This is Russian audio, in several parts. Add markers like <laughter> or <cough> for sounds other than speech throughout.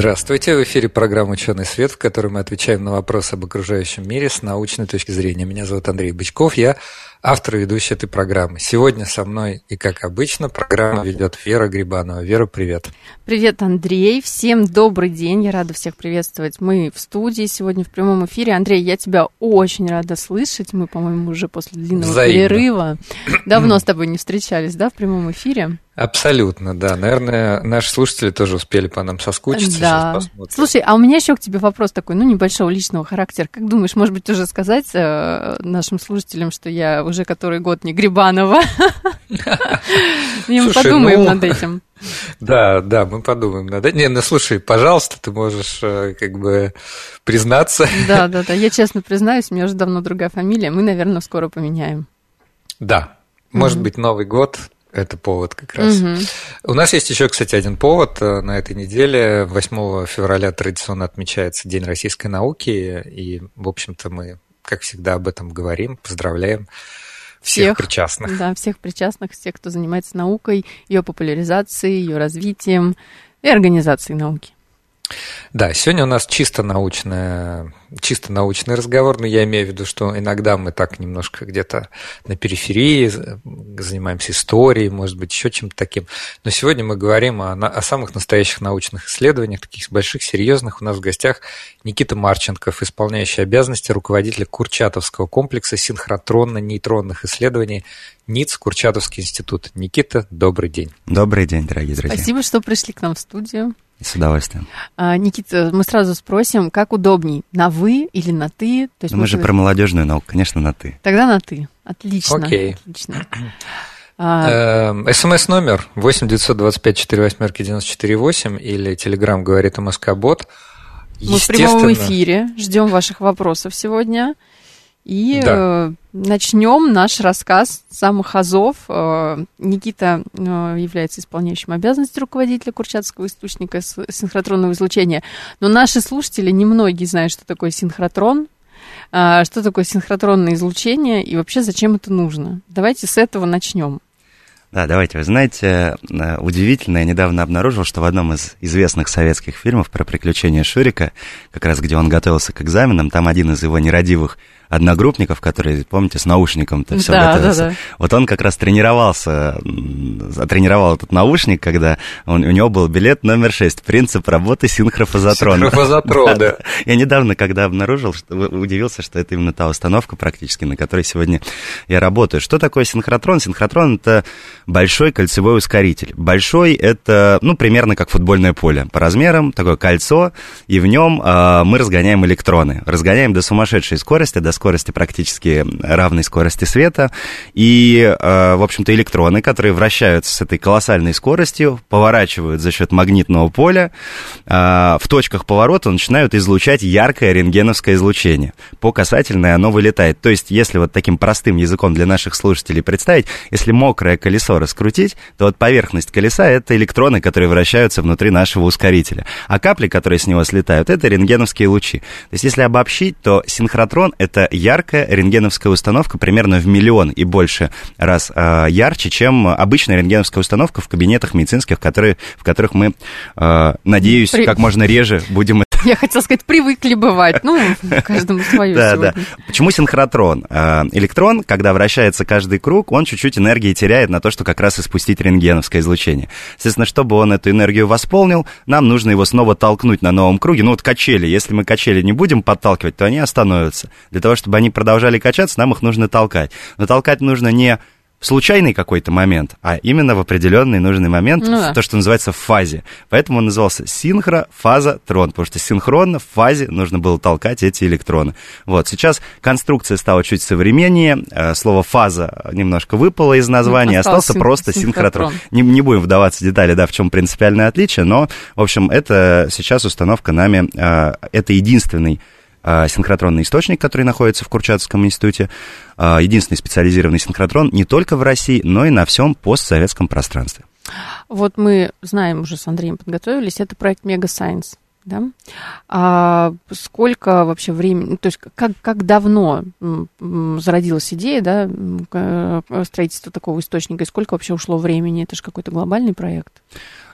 Здравствуйте, в эфире программа «Ученый свет», в которой мы отвечаем на вопросы об окружающем мире с научной точки зрения. Меня зовут Андрей Бычков, я автор и ведущий этой программы. Сегодня со мной, и как обычно, программу ведет Вера Грибанова. Вера, привет. Привет, Андрей. Всем добрый день. Я рада всех приветствовать. Мы в студии сегодня в прямом эфире. Андрей, я тебя очень рада слышать. Мы, по-моему, уже после длинного Взаимно. перерыва <clears throat> давно с тобой не встречались, да, в прямом эфире? Абсолютно, да. Наверное, наши слушатели тоже успели по нам соскучиться. Да. Слушай, а у меня еще к тебе вопрос такой, ну, небольшого личного характера. Как думаешь, может быть, уже сказать э, нашим слушателям, что я уже который год не Грибанова? <laughs> Мы подумаем ну, над этим. <laughs> Да, да, мы подумаем над этим. Не, ну слушай, пожалуйста, ты можешь э, как бы признаться. <laughs> Да, да, да. Я честно признаюсь, у меня уже давно другая фамилия. Мы, наверное, скоро поменяем. Да. Может быть, Новый год это повод как раз. Угу. У нас есть еще, кстати, один повод э, на этой неделе. 8 февраля традиционно отмечается День российской науки, и, в общем-то, мы, как всегда, об этом говорим, поздравляем всех, всех причастных. Да, всех причастных, всех, кто занимается наукой, ее популяризацией, ее развитием и организацией науки. Да, сегодня у нас чисто научная, чисто научный разговор, но я имею в виду, что иногда мы так немножко где-то на периферии занимаемся историей, может быть, еще чем-то таким. Но сегодня мы говорим о, о самых настоящих научных исследованиях, таких больших, серьезных. У нас в гостях Никита Марченков, исполняющий обязанности руководителя Курчатовского комплекса синхротронно-нейтронных исследований НИЦ, Курчатовский институт. Никита, добрый день. Добрый день, дорогие друзья. Спасибо, что пришли к нам в студию. С удовольствием. А, Никита, мы сразу спросим, как удобней, на вы или на ты? То есть ну, мы же про молодежную науку, конечно, на ты. Тогда на ты. Отлично. Окей. Отлично. <clears throat> А, эм, СМС-номер 8 925 4 восьмерки 94 8 или Телеграм говорит МСК-бот. Мы в прямом эфире, ждем ваших вопросов сегодня. И да. э, начнем наш рассказ с самых азов. Э, Никита э, является исполняющим обязанности руководителя Курчатского источника синхротронного излучения. Но наши слушатели немногие знают, что такое синхротрон, что такое синхротронное излучение и вообще зачем это нужно. Давайте с этого начнем. Да, давайте. Вы знаете, удивительно, я недавно обнаружил, что в одном из известных советских фильмов про приключения Шурика, как раз где он готовился к экзаменам, там один из его нерадивых одногруппников, которые, помните, с наушником-то все да, готовится. Да, да. Вот он как раз тренировался, тренировал этот наушник, когда он, у него был билет номер 6, принцип работы синхрофазотрона. Синхрофазотрон, <laughs> да. Я недавно, когда обнаружил, что, удивился, что это именно та установка практически, на которой сегодня я работаю. Что такое синхротрон? Синхротрон — это большой кольцевой ускоритель. Большой — это, ну, примерно как футбольное поле по размерам, такое кольцо, и в нем э, мы разгоняем электроны. Разгоняем до сумасшедшей скорости, до скорости практически равной скорости света. И, э, в общем-то, электроны, которые вращаются с этой колоссальной скоростью, поворачивают за счет магнитного поля, э, в точках поворота начинают излучать яркое рентгеновское излучение. По касательной оно вылетает. То есть, если вот таким простым языком для наших слушателей представить, если мокрое колесо раскрутить, то вот поверхность колеса — это электроны, которые вращаются внутри нашего ускорителя. А капли, которые с него слетают, это рентгеновские лучи. То есть, если обобщить, то синхротрон — это яркая рентгеновская установка, примерно в миллион и больше раз э, ярче, чем обычная рентгеновская установка в кабинетах медицинских, которые, в которых мы, э, надеюсь, При... как можно реже будем <laughs> я хотела сказать, привыкли бывать. Ну, каждому свое Да, да. Почему синхротрон? А, электрон, когда вращается каждый круг, он чуть-чуть энергии теряет на то, что как раз испустить рентгеновское излучение. Естественно, чтобы он эту энергию восполнил, нам нужно его снова толкнуть на новом круге. Ну, вот качели. Если мы качели не будем подталкивать, то они остановятся. Для того, чтобы они продолжали качаться, нам их нужно толкать. Но толкать нужно не в случайный какой-то момент, а именно в определенный нужный момент, ну, да. то, что называется в фазе. Поэтому он назывался синхрофазотрон, потому что синхронно в фазе нужно было толкать эти электроны. Вот, сейчас конструкция стала чуть современнее, э, слово фаза немножко выпало из названия, ну, остался, остался просто синхротрон. синхротрон. Не, не будем вдаваться в детали, да, в чем принципиальное отличие, но, в общем, это сейчас установка нами, э, это единственный синхротронный источник, который находится в Курчатовском институте. Единственный специализированный синхротрон не только в России, но и на всем постсоветском пространстве. Вот мы знаем уже с Андреем подготовились, это проект Mega Science. Да? А сколько вообще времени, то есть как, как давно зародилась идея да, э, строительства такого источника, и сколько вообще ушло времени? Это же какой-то глобальный проект.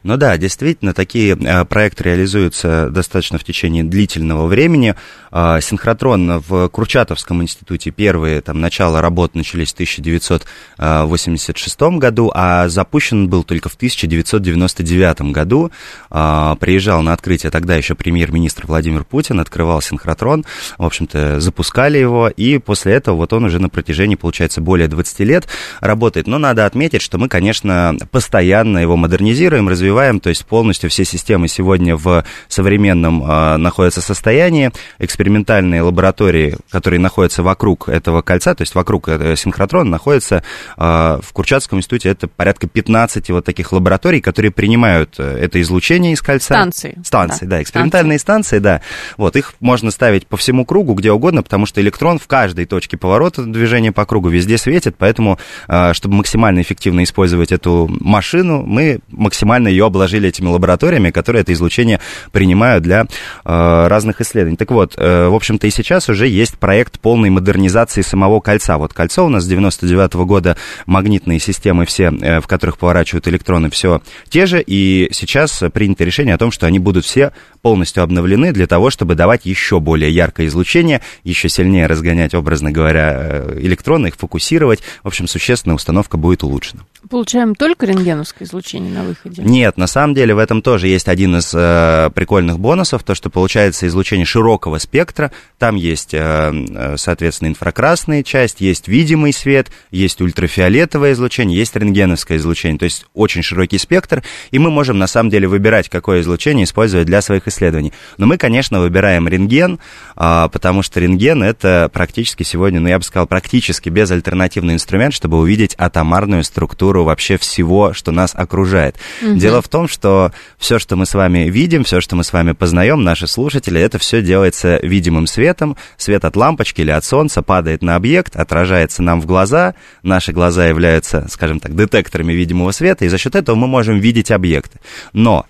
Ну да, действительно, такие э, проекты реализуются достаточно в течение длительного времени. А, синхротрон в Курчатовском институте первые, там, начало работ начались в 1986 году, а запущен был только в 1999 году. А, приезжал на открытие тогда еще премьер-министр Владимир Путин, открывал синхротрон, в общем-то, запускали его, и после этого вот он уже на протяжении, получается, более 20 лет работает. Но надо отметить, что мы, конечно, постоянно его модернизируем, развиваем развиваем, то есть полностью все системы сегодня в современном э, находятся состоянии. Экспериментальные лаборатории, которые находятся вокруг этого кольца, то есть вокруг этого синхротрона, находятся э, в Курчатском институте, это порядка 15 вот таких лабораторий, которые принимают э, это излучение из кольца. Станции. Станции, да, да экспериментальные станции. станции, да. Вот, их можно ставить по всему кругу, где угодно, потому что электрон в каждой точке поворота движения по кругу везде светит, поэтому, э, чтобы максимально эффективно использовать эту машину, мы максимально ее обложили этими лабораториями, которые это излучение принимают для э, разных исследований. Так вот, э, в общем-то, и сейчас уже есть проект полной модернизации самого кольца. Вот кольцо у нас с 99 -го года, магнитные системы все, э, в которых поворачивают электроны, все те же, и сейчас принято решение о том, что они будут все полностью обновлены для того, чтобы давать еще более яркое излучение, еще сильнее разгонять, образно говоря, э, электроны, их фокусировать. В общем, существенная установка будет улучшена. Получаем только рентгеновское излучение на выходе? Нет, на самом деле в этом тоже есть один из э, прикольных бонусов, то, что получается излучение широкого спектра. Там есть, э, э, соответственно, инфракрасная часть, есть видимый свет, есть ультрафиолетовое излучение, есть рентгеновское излучение. То есть очень широкий спектр, и мы можем на самом деле выбирать, какое излучение использовать для своих исследований. Но мы, конечно, выбираем рентген, э, потому что рентген это практически сегодня, ну я бы сказал, практически безальтернативный инструмент, чтобы увидеть атомарную структуру структуру вообще всего, что нас окружает. Угу. Дело в том, что все, что мы с вами видим, все, что мы с вами познаем, наши слушатели, это все делается видимым светом. Свет от лампочки или от солнца падает на объект, отражается нам в глаза. Наши глаза являются, скажем так, детекторами видимого света, и за счет этого мы можем видеть объекты. Но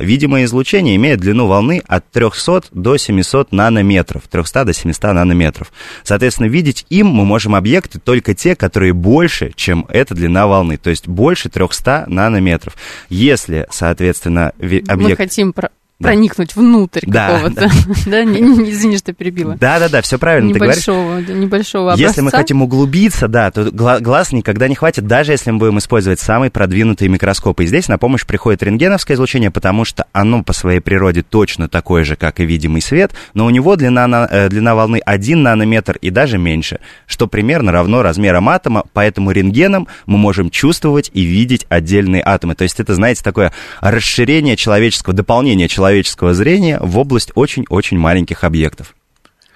видимое излучение имеет длину волны от 300 до 700 нанометров, 300 до 700 нанометров. Соответственно, видеть им мы можем объекты только те, которые больше, чем эта длина волны, то есть больше 300 нанометров. Если, соответственно, объект... Мы хотим проникнуть внутрь да, какого-то. Да, <laughs> да? Не, не, извини, что перебила. Да, да, да, все правильно небольшого, ты говоришь. Небольшого образца. Если мы хотим углубиться, да, то глаз никогда не хватит, даже если мы будем использовать самые продвинутые микроскопы. И здесь на помощь приходит рентгеновское излучение, потому что оно по своей природе точно такое же, как и видимый свет, но у него длина, э, длина волны 1 нанометр и даже меньше, что примерно равно размерам атома, поэтому рентгеном мы можем чувствовать и видеть отдельные атомы. То есть это, знаете, такое расширение человеческого, дополнение человеческого человеческого зрения в область очень-очень маленьких объектов.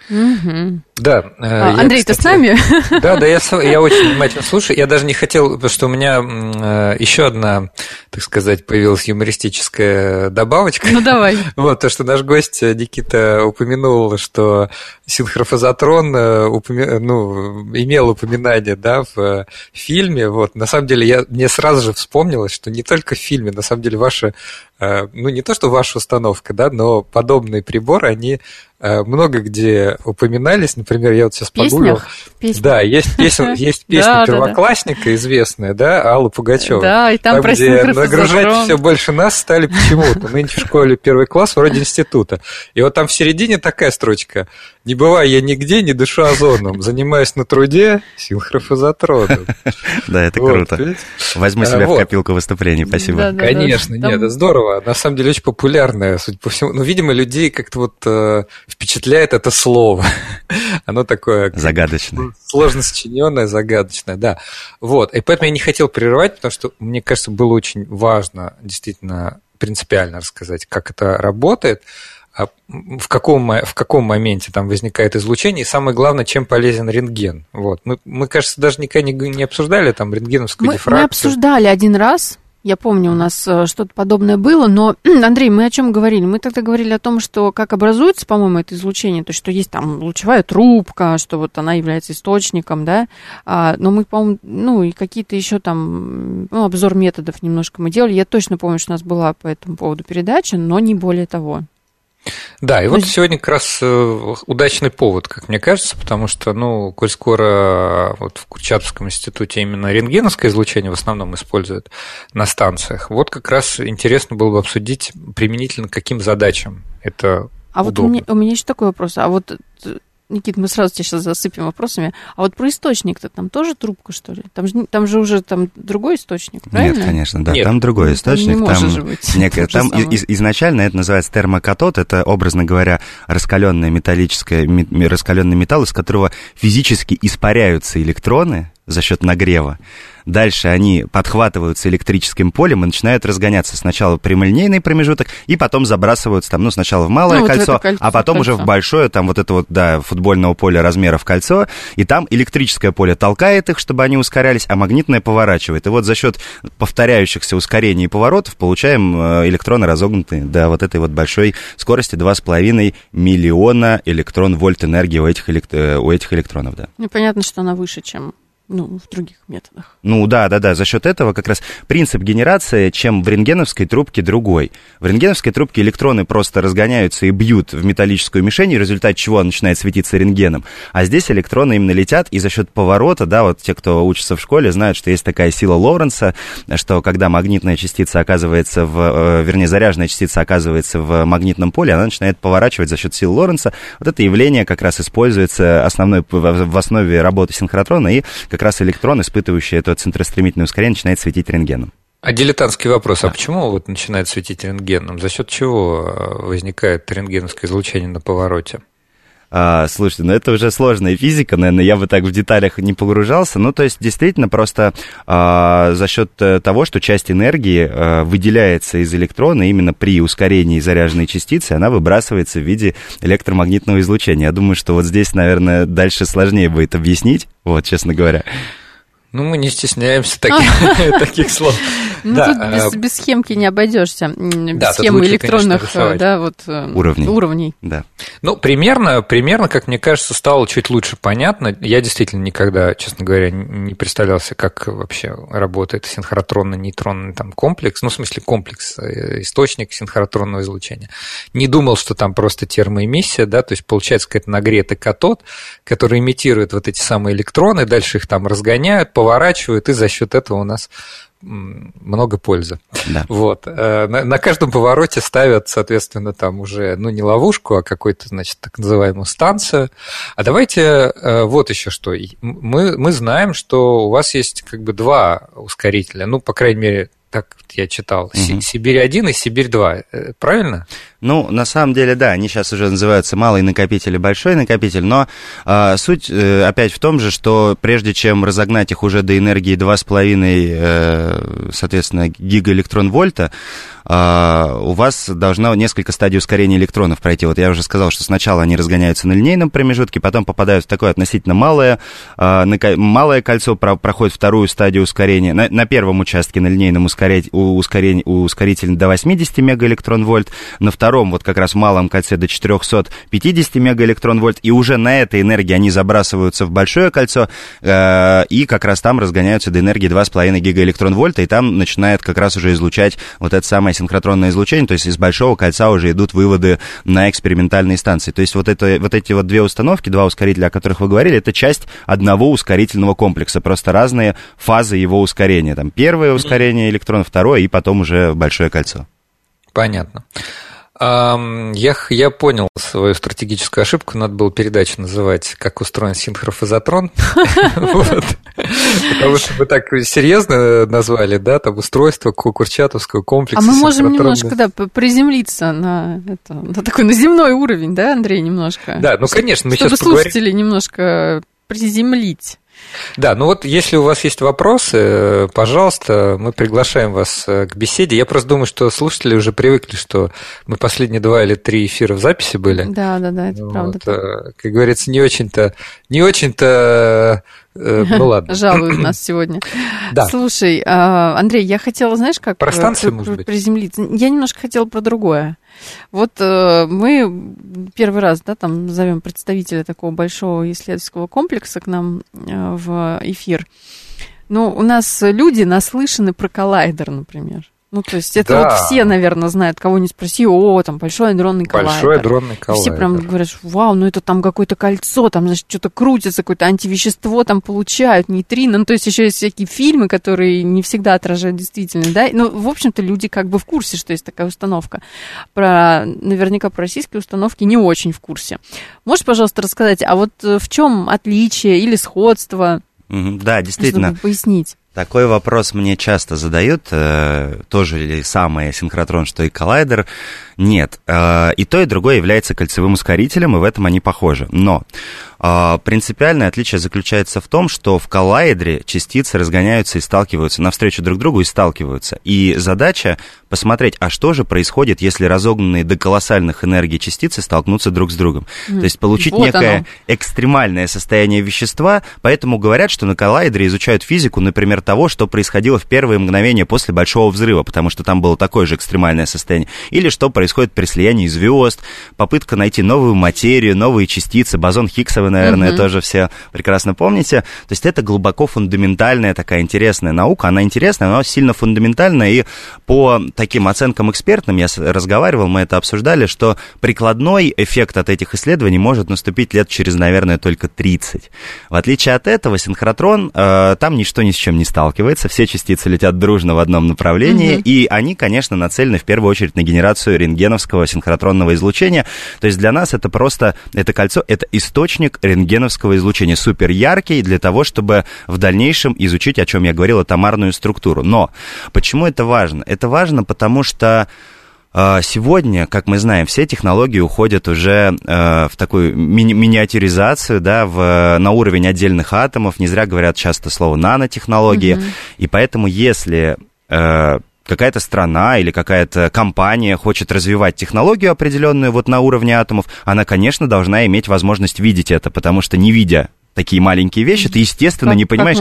Угу. Да. Э, а, Андрей, кстати, ты с нами? <laughs> Да, да, я, я очень <laughs> внимательно слушаю. Я даже не хотел, потому что у меня э, еще одна, так сказать, появилась юмористическая добавочка. Ну, давай. <laughs> Вот, то, что наш гость Никита упомянул, что синхрофазотрон упомя... ну, имел упоминание да, в фильме. Вот. На самом деле, я... мне сразу же вспомнилось, что не только в фильме, на самом деле, ваша, э, ну, не то, что ваша установка, да, но подобные приборы, они много где упоминались, например, я вот сейчас погуглил. Да, есть песня, <laughs> есть песня первоклассника известная, да, Алла Пугачева. Да, и там, там где нагружать все больше нас стали почему-то. Нынче в школе первый класс вроде института. И вот там в середине такая строчка. Не бываю я нигде, не дышу озоном. Занимаюсь на труде синхрофазотроном. Да, это круто. Возьму а, себя в копилку выступлений, спасибо. Конечно, нет, это здорово. На самом деле очень популярное, судя по всему. Ну, видимо, людей как-то вот э, впечатляет это слово. <laughs> Оно такое... Загадочное. Сложно сочиненное, загадочное, да. Вот. И поэтому я не хотел прерывать, потому что, мне кажется, было очень важно действительно принципиально рассказать, как это работает, а в каком, в каком моменте там возникает излучение, и самое главное, чем полезен рентген. Вот. Мы, мы кажется, даже никогда не, не обсуждали там рентгеновскую мы, дифракцию. Мы обсуждали один раз, Я помню, у нас э, что-то подобное было, но, <clears throat> Андрей, мы о чем говорили? Мы тогда говорили о том, что как образуется, по-моему, это излучение, то есть что есть там лучевая трубка, что вот она является источником, да, а, но мы, по-моему, ну и какие-то еще там, ну, обзор методов немножко мы делали. Я точно помню, что у нас была по этому поводу передача, но не более того. Да, и вот есть... сегодня как раз э, удачный повод, как мне кажется, потому что, ну, коль скоро вот в Курчатовском институте именно рентгеновское излучение в основном используют на станциях, вот как раз интересно было бы обсудить применительно к каким задачам это а удобно. вот у меня, у меня еще такой вопрос. А вот Никит, мы сразу тебя сейчас засыпем вопросами. А вот про источник-то там тоже трубка, что ли? Там же, там же уже там другой источник, правильно? Нет, конечно, да. Нет. Там другой источник. Не там, же быть. Некое, там из, изначально это называется термокатод. Это, образно говоря, раскаленное металлическое, раскаленный металл, из которого физически испаряются электроны за счет нагрева. Дальше они подхватываются электрическим полем и начинают разгоняться. Сначала прямолинейный промежуток, и потом забрасываются там, ну, сначала в малое ну, кольцо, вот кольцо, а потом кольцо. уже в большое, там вот это вот, да, футбольного поля размеров кольцо, и там электрическое поле толкает их, чтобы они ускорялись, а магнитное поворачивает. И вот за счет повторяющихся ускорений и поворотов получаем э, электроны разогнутые до вот этой вот большой скорости 2,5 миллиона электрон-вольт энергии у этих, элект... Э, у этих электронов, да. Ну, понятно, что она выше, чем ну, в других методах. Ну да, да, да, за счет этого как раз принцип генерации, чем в рентгеновской трубке другой. В рентгеновской трубке электроны просто разгоняются и бьют в металлическую мишень, в результате чего начинает светиться рентгеном. А здесь электроны именно летят, и за счет поворота, да, вот те, кто учится в школе, знают, что есть такая сила Лоуренса, что когда магнитная частица оказывается в, э, вернее, заряженная частица оказывается в магнитном поле, она начинает поворачивать за счет сил Лоренца. Вот это явление как раз используется основной в основе работы синхротрона и как раз электрон, испытывающий это центростремительное ускорение, начинает светить рентгеном. А дилетантский вопрос, да. а почему вот начинает светить рентгеном? За счет чего э, возникает рентгеновское излучение на повороте? А, слушайте, ну это уже сложная физика, наверное, я бы так в деталях не погружался. Ну, то есть, действительно, просто а, за счет э, того, что часть энергии а, выделяется из электрона именно при ускорении заряженной частицы, она выбрасывается в виде электромагнитного излучения. Я думаю, что вот здесь, наверное, дальше сложнее будет объяснить, вот, честно говоря. Ну, мы не стесняемся таких <laughs> слов. Ну, да, тут без, а... без схемки не обойдешься. Без да, схемы лучше, электронных конечно, да, вот, э, уровней. уровней. Да. Ну, примерно, примерно, как мне кажется, стало чуть лучше понятно. Я действительно никогда, честно говоря, не представлялся, как вообще работает синхротронно-нейтронный там комплекс. Ну, в смысле, комплекс, э, источник синхротронного излучения. Не думал, что там просто термоэмиссия, да, то есть получается какой-то нагретый катод, который имитирует вот эти самые электроны, дальше их там разгоняют, поворачивают, и за счет этого у нас много пользы. Да. Вот. Э, на, на каждом повороте ставят, соответственно, там уже, ну, не ловушку, а какую-то, значит, так называемую станцию. А давайте э, вот еще что. Мы, мы знаем, что у вас есть как бы два ускорителя, ну, по крайней мере, так я читал, угу. Сибирь-1 и Сибирь-2, э, правильно? Ну, на самом деле, да, они сейчас уже называются малый накопитель и большой накопитель, но э, суть э, опять в том же, что прежде чем разогнать их уже до энергии 2,5, э, соответственно, гигаэлектрон-вольта, э, у вас должно несколько стадий ускорения электронов пройти. Вот я уже сказал, что сначала они разгоняются на линейном промежутке, потом попадают в такое относительно малое, э, малое кольцо, про, проходит вторую стадию ускорения. На, на первом участке на линейном ускорить, ускорень, ускоритель до 80 мегаэлектрон-вольт, на втором вот как раз малом кольце до 450 мегаэлектрон-вольт, и уже на этой энергии они забрасываются в большое кольцо, э, и как раз там разгоняются до энергии 2,5 гигаэлектрон-вольта, и там начинает как раз уже излучать вот это самое синхротронное излучение, то есть из большого кольца уже идут выводы на экспериментальные станции. То есть вот, это, вот эти вот две установки, два ускорителя, о которых вы говорили, это часть одного ускорительного комплекса, просто разные фазы его ускорения. Там первое ускорение электронов, второе, и потом уже большое кольцо. Понятно. Я, я понял свою стратегическую ошибку. Надо было передачу называть «Как устроен синхрофазотрон». <laughs> Потому что вы так серьезно назвали, да, там устройство Курчатовского комплекса. А мы можем немножко, да, приземлиться на, это, на такой на земной уровень, да, Андрей, немножко? Да, ну, конечно, мы. Чтобы слушателей немножко приземлить. Да, ну вот если у вас есть вопросы, пожалуйста, мы приглашаем вас э, к беседе. Я просто думаю, что слушатели уже привыкли, что мы последние два или три эфира в записи были. Да, да, да, это вот, правда. Э, как говорится, не очень-то, не очень-то Э, ну <laughs> ладно. Жалуют <clears throat> нас сегодня. Да. Слушай, а, Андрей, я хотела, знаешь, как... Про станцию, может быть? Приземлиться. Я немножко хотела про другое. Вот э, мы первый раз, да, там зовем представителя такого большого исследовательского комплекса к нам э, в эфир. Ну, у нас люди наслышаны про коллайдер, например. Ну, то есть это да. вот все, наверное, знают, кого не спроси, о, там большой адронный коллайдер. Большой адронный коллайдер. Все прям говорят, вау, ну это там какое-то кольцо, там, значит, что-то крутится, какое-то антивещество там получают, нейтрино. Ну, то есть еще есть всякие фильмы, которые не всегда отражают действительно, да. Ну, в общем-то, люди как бы в курсе, что есть такая установка. Про, наверняка, про российские установки не очень в курсе. Можешь, пожалуйста, рассказать, а вот э, в чем отличие или сходство? Да, действительно. Чтобы пояснить. Такой вопрос мне часто задают, э, тоже ли самое синхротрон, что и коллайдер. Нет, э, и то, и другое является кольцевым ускорителем, и в этом они похожи. Но принципиальное отличие заключается в том, что в коллайдере частицы разгоняются и сталкиваются навстречу друг другу и сталкиваются. И задача посмотреть, а что же происходит, если разогнанные до колоссальных энергий частицы столкнутся друг с другом. Mm. То есть получить вот некое оно. экстремальное состояние вещества, поэтому говорят, что на коллайдере изучают физику, например, того, что происходило в первые мгновения после Большого взрыва, потому что там было такое же экстремальное состояние, или что происходит при слиянии звезд, попытка найти новую материю, новые частицы, бозон Хиггса вы, наверное, mm-hmm. тоже все прекрасно помните. То есть это глубоко фундаментальная такая интересная наука, она интересная, она сильно фундаментальная, и по таким оценкам экспертным, я разговаривал, мы это обсуждали, что прикладной эффект от этих исследований может наступить лет через, наверное, только 30. В отличие от этого, синхротрон, э, там ничто ни с чем не сталкивается, все частицы летят дружно в одном направлении, угу. и они, конечно, нацелены в первую очередь на генерацию рентгеновского синхротронного излучения. То есть для нас это просто, это кольцо, это источник рентгеновского излучения, супер яркий для того, чтобы в дальнейшем изучить, о чем я говорил, атомарную структуру. Но почему это важно? Это важно, потому что а, Сегодня, как мы знаем, все технологии уходят уже э, в такую ми- миниатюризацию, да, в, на уровень отдельных атомов. Не зря говорят часто слово нанотехнологии. Mm-hmm. И поэтому, если э, какая-то страна или какая-то компания хочет развивать технологию определенную вот на уровне атомов, она, конечно, должна иметь возможность видеть это, потому что не видя такие маленькие вещи, ты, естественно, как, не понимаешь,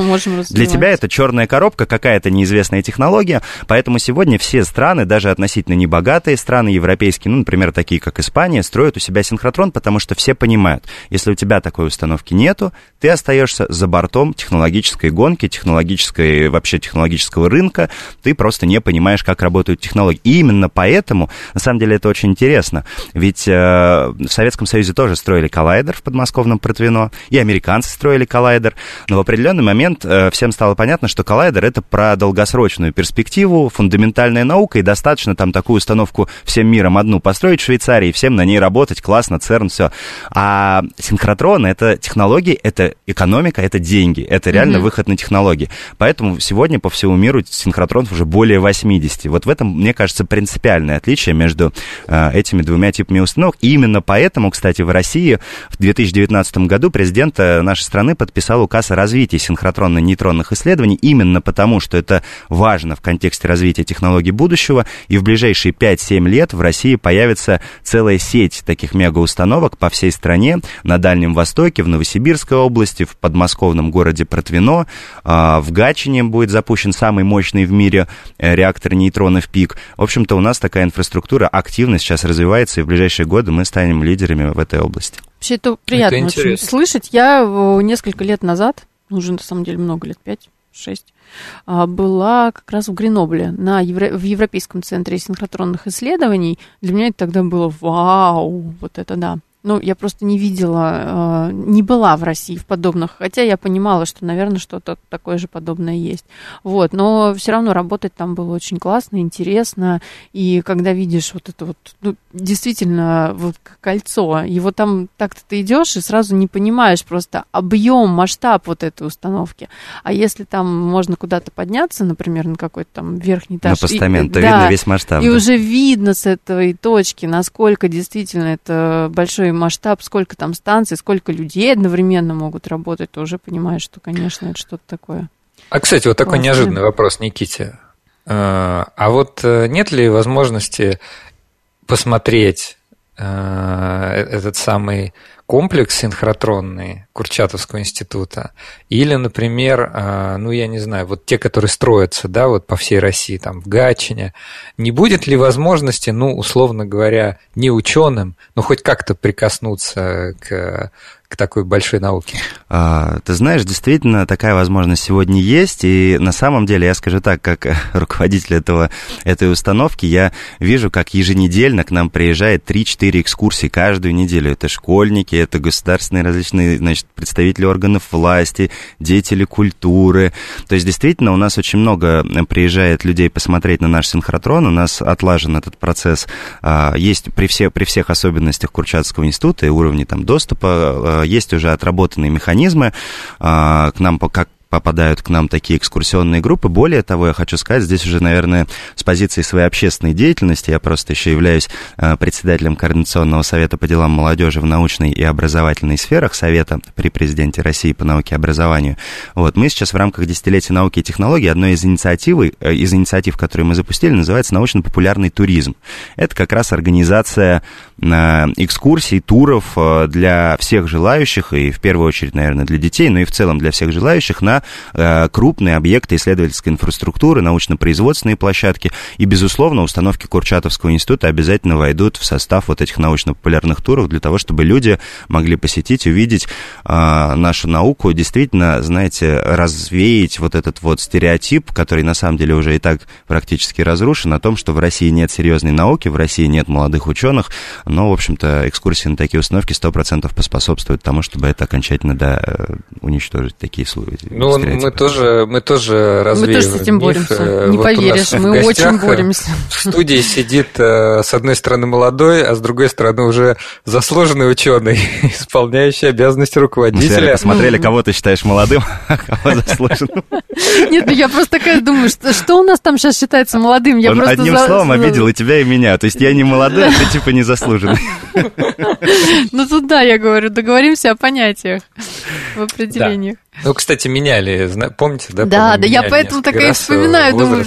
для тебя это черная коробка, какая-то неизвестная технология, поэтому сегодня все страны, даже относительно небогатые страны европейские, ну, например, такие как Испания, строят у себя синхротрон, потому что все понимают, если у тебя такой установки нету, ты остаешься за бортом технологической гонки, технологической, вообще технологического рынка, ты просто не понимаешь, как работают технологии. И именно поэтому, на самом деле, это очень интересно, ведь э, в Советском Союзе тоже строили коллайдер в подмосковном Протвино, и американцы американцы строили коллайдер, но в определенный момент э, всем стало понятно, что коллайдер это про долгосрочную перспективу, фундаментальная наука, и достаточно там такую установку всем миром одну построить в Швейцарии, всем на ней работать, классно, ЦЕРН, все. А синхротрон это технологии, это экономика, это деньги, это реально mm-hmm. выход на технологии. Поэтому сегодня по всему миру синхротронов уже более 80. Вот в этом, мне кажется, принципиальное отличие между э, этими двумя типами установок. И именно поэтому, кстати, в России в 2019 году президент э, нашей страны подписал указ о развитии синхротронно-нейтронных исследований именно потому, что это важно в контексте развития технологий будущего, и в ближайшие 5-7 лет в России появится целая сеть таких мегаустановок по всей стране, на Дальнем Востоке, в Новосибирской области, в подмосковном городе Протвино, а, в Гатчине будет запущен самый мощный в мире э, реактор нейтронов ПИК. В общем-то, у нас такая инфраструктура активно сейчас развивается, и в ближайшие годы мы станем лидерами в этой области. Вообще это приятно это очень слышать. Я э, несколько лет назад, ну, уже на самом деле много лет, пять, шесть, а, была как раз в Гренобле на Евро... в Европейском центре синхротронных исследований. Для меня это тогда было вау, вот это да. Ну, я просто не видела, э, не была в России в подобных, хотя я понимала, что, наверное, что-то такое же подобное есть. Вот, но все равно работать там было очень классно, интересно, и когда видишь вот это вот, ну, действительно, вот кольцо, вот там так-то ты идешь и сразу не понимаешь просто объем, масштаб вот этой установки. А если там можно куда-то подняться, например, на какой-то там верхний этаж. На постамент, и, то да, видно весь масштаб. И да. уже видно с этой точки, насколько действительно это большой масштаб, сколько там станций, сколько людей одновременно могут работать, ты уже понимаешь, что, конечно, это что-то такое. А, кстати, вот такой неожиданный вопрос, Никите. А, а вот э, нет ли возможности посмотреть э, этот самый комплекс синхротронный Курчатовского института. Или, например, а, ну, я не знаю, вот те, которые строятся, да, вот по всей России, там, в Гатчине, не будет ли возможности, ну, условно говоря, не ученым, но хоть как-то прикоснуться к к такой большой науке? А, ты знаешь, действительно, такая возможность сегодня есть, и на самом деле, я скажу так, как <laughs> руководитель этого, этой установки, я вижу, как еженедельно к нам приезжает 3-4 экскурсии каждую неделю. Это школьники, это государственные различные, значит, представители органов власти, деятели культуры. То есть, действительно, у нас очень много приезжает людей посмотреть на наш синхротрон, у нас отлажен этот процесс. А, есть при, все, при всех особенностях Курчатского института и уровне там доступа а, есть уже отработанные механизмы, а, к нам как попадают к нам такие экскурсионные группы. Более того, я хочу сказать, здесь уже, наверное, с позиции своей общественной деятельности, я просто еще являюсь э, председателем Координационного совета по делам молодежи в научной и образовательной сферах Совета при президенте России по науке и образованию. Вот, мы сейчас в рамках десятилетия науки и технологий одной из инициатив, э, из инициатив, которые мы запустили, называется научно-популярный туризм. Это как раз организация э, экскурсий, туров для всех желающих, и в первую очередь, наверное, для детей, но и в целом для всех желающих на Э, крупные объекты исследовательской инфраструктуры, научно-производственные площадки. И, безусловно, установки Курчатовского института обязательно войдут в состав вот этих научно-популярных туров для того, чтобы люди могли посетить, увидеть э, нашу науку, действительно, знаете, развеять вот этот вот стереотип, который на самом деле уже и так практически разрушен, о том, что в России нет серьезной науки, в России нет молодых ученых, но, в общем-то, экскурсии на такие установки 100% поспособствуют тому, чтобы это окончательно, да, э, уничтожить такие случаи. Ну, ну, мы тоже, мы тоже развеиваем Мы тоже с этим боремся, э, не вот поверишь, мы очень э, боремся. В студии сидит э, с одной стороны молодой, а с другой стороны уже заслуженный ученый, <laughs> исполняющий обязанности руководителя. посмотрели, кого ты считаешь молодым, <laughs> а кого заслуженным. Нет, ну я просто такая думаю, что, что у нас там сейчас считается молодым? Я Он просто одним за... словом обидел и тебя, и меня. То есть я не молодой, а ты типа не заслуженный. Ну тут да, я говорю, договоримся о понятиях в определениях. Ну, кстати, меняли, помните, да? Да, да, я поэтому такая вспоминаю, думаю,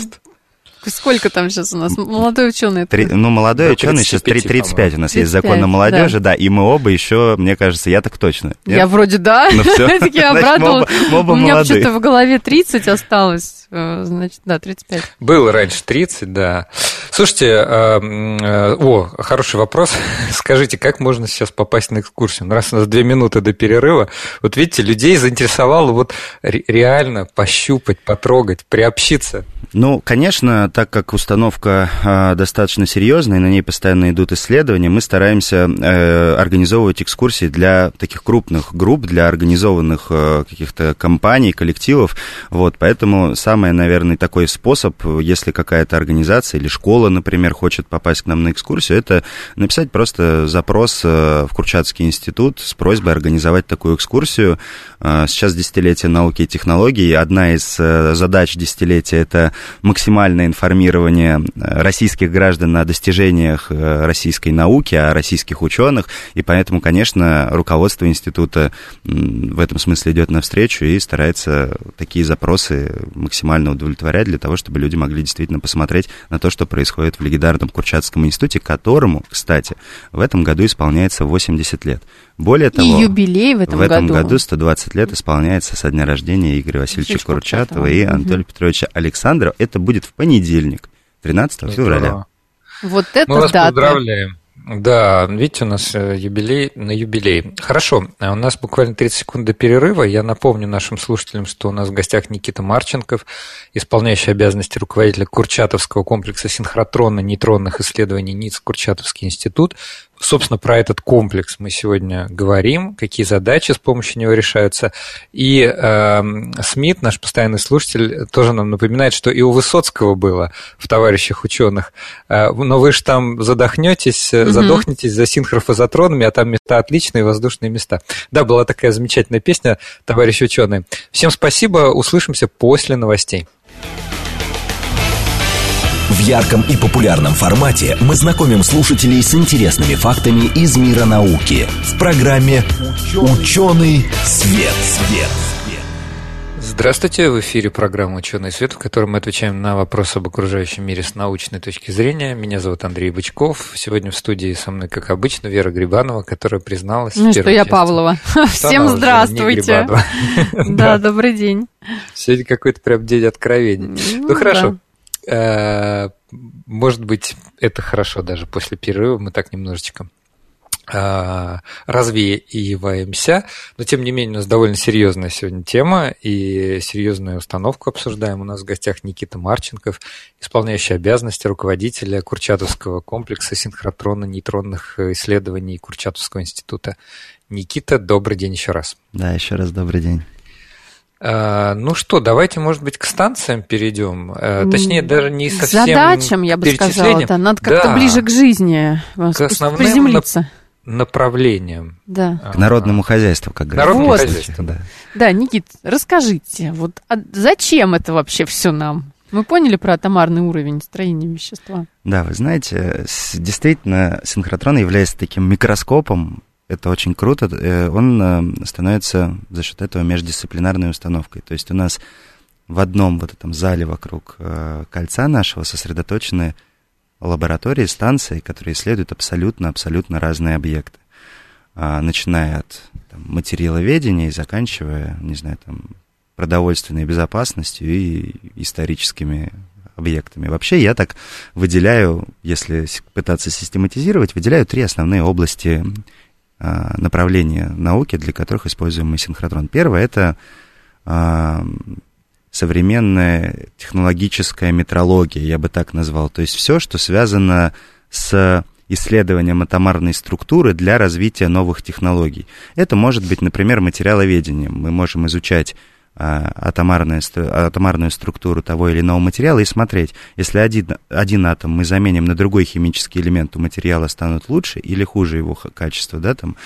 Сколько там сейчас у нас? Молодой ученый. Три, ну, молодой ученый сейчас 3, 35 у нас 35, есть закон о молодежи, да. да, и мы оба еще, мне кажется, я так точно. Нет? Я вроде да. Ну, все. <laughs> Я обрадовалась. У меня что-то в голове 30 осталось. Э, значит, да, 35. Было раньше 30, да. Слушайте, э, э, о, хороший вопрос. <laughs> Скажите, как можно сейчас попасть на экскурсию? Ну, раз у нас две минуты до перерыва, вот видите, людей заинтересовало вот реально пощупать, потрогать, приобщиться. Ну, конечно, так как установка э, достаточно серьезная, на ней постоянно идут исследования, мы стараемся э, организовывать экскурсии для таких крупных групп, для организованных э, каких-то компаний, коллективов. Вот, поэтому самый, наверное, такой способ, если какая-то организация или школа, например, хочет попасть к нам на экскурсию, это написать просто запрос э, в Курчатский институт с просьбой организовать такую экскурсию. Э, сейчас десятилетие науки и технологий. Одна из э, задач десятилетия – это максимальное информирование российских граждан о достижениях российской науки, о российских ученых, и поэтому, конечно, руководство института в этом смысле идет навстречу и старается такие запросы максимально удовлетворять для того, чтобы люди могли действительно посмотреть на то, что происходит в легендарном Курчатском институте, которому, кстати, в этом году исполняется 80 лет. Более того, и юбилей в этом, в этом году. году 120 лет исполняется со дня рождения Игоря Васильевича Курчатова и Анатолия угу. Петровича Александрова. Это будет в понедельник, 13 Здорово. февраля. Вот это Мы вас дата. поздравляем. Да, видите, у нас э, юбилей на юбилей. Хорошо, а у нас буквально 30 секунд до перерыва. Я напомню нашим слушателям, что у нас в гостях Никита Марченков, исполняющий обязанности руководителя Курчатовского комплекса синхротронно-нейтронных исследований НИЦ Курчатовский институт. Собственно, про этот комплекс мы сегодня говорим, какие задачи с помощью него решаются. И э, Смит, наш постоянный слушатель, тоже нам напоминает, что и у Высоцкого было в товарищах ученых. Э, но вы же там задохнетесь, mm-hmm. задохнетесь за синхрофазотронами, а там места отличные, воздушные места. Да, была такая замечательная песня, товарищи ученые. Всем спасибо, услышимся после новостей. В ярком и популярном формате мы знакомим слушателей с интересными фактами из мира науки в программе «Ученый свет». свет. Здравствуйте, в эфире программа «Ученый свет», в которой мы отвечаем на вопросы об окружающем мире с научной точки зрения. Меня зовут Андрей Бычков. Сегодня в студии со мной, как обычно, Вера Грибанова, которая призналась... Ну что, я части, Павлова. Всем здравствуйте. <laughs> Да, добрый день. Сегодня какой-то прям день откровений. Ну, ну хорошо. Э, может быть, это хорошо даже после перерыва. Мы так немножечко а, развеиваемся, но тем не менее у нас довольно серьезная сегодня тема и серьезную установку обсуждаем. У нас в гостях Никита Марченков, исполняющий обязанности руководителя Курчатовского комплекса синхротрона-нейтронных исследований Курчатовского института. Никита, добрый день еще раз. Да, еще раз добрый день. А, ну что, давайте, может быть, к станциям перейдем. А, точнее, даже не совсем Задачам, я бы сказала, да. Надо как-то да. ближе к жизни к основным приземлиться направлением. Да. К народному хозяйству, как говорится. Народному вот. хозяйству, да. Да, Никит, расскажите, вот а зачем это вообще все нам? Мы поняли про атомарный уровень строения вещества? Да, вы знаете, действительно, синхротрон является таким микроскопом, это очень круто, э, он э, становится за счет этого междисциплинарной установкой. То есть у нас в одном вот этом зале вокруг э, кольца нашего сосредоточены лаборатории, станции, которые исследуют абсолютно-абсолютно разные объекты. А, начиная от там, материаловедения и заканчивая, не знаю, там, продовольственной безопасностью и историческими объектами. Вообще я так выделяю, если пытаться систематизировать, выделяю три основные области направления науки, для которых используем мы синхротрон. Первое — это а, современная технологическая метрология, я бы так назвал. То есть все, что связано с исследованием атомарной структуры для развития новых технологий. Это может быть, например, материаловедение. Мы можем изучать атомарную, атомарную структуру того или иного материала и смотреть, если один, один атом мы заменим на другой химический элемент, у материала станут лучше или хуже его качество, да, там